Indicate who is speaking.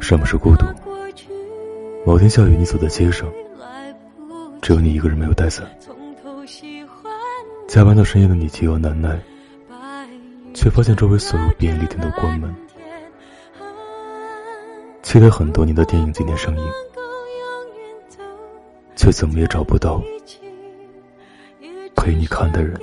Speaker 1: 什么是孤独？某天下雨你走在街上只有你一个人没有带伞。加班到深夜的你饥饿难耐却发现周围所有便利店都关门期待很多年的电影经典上映却怎么也找不到陪你看的人。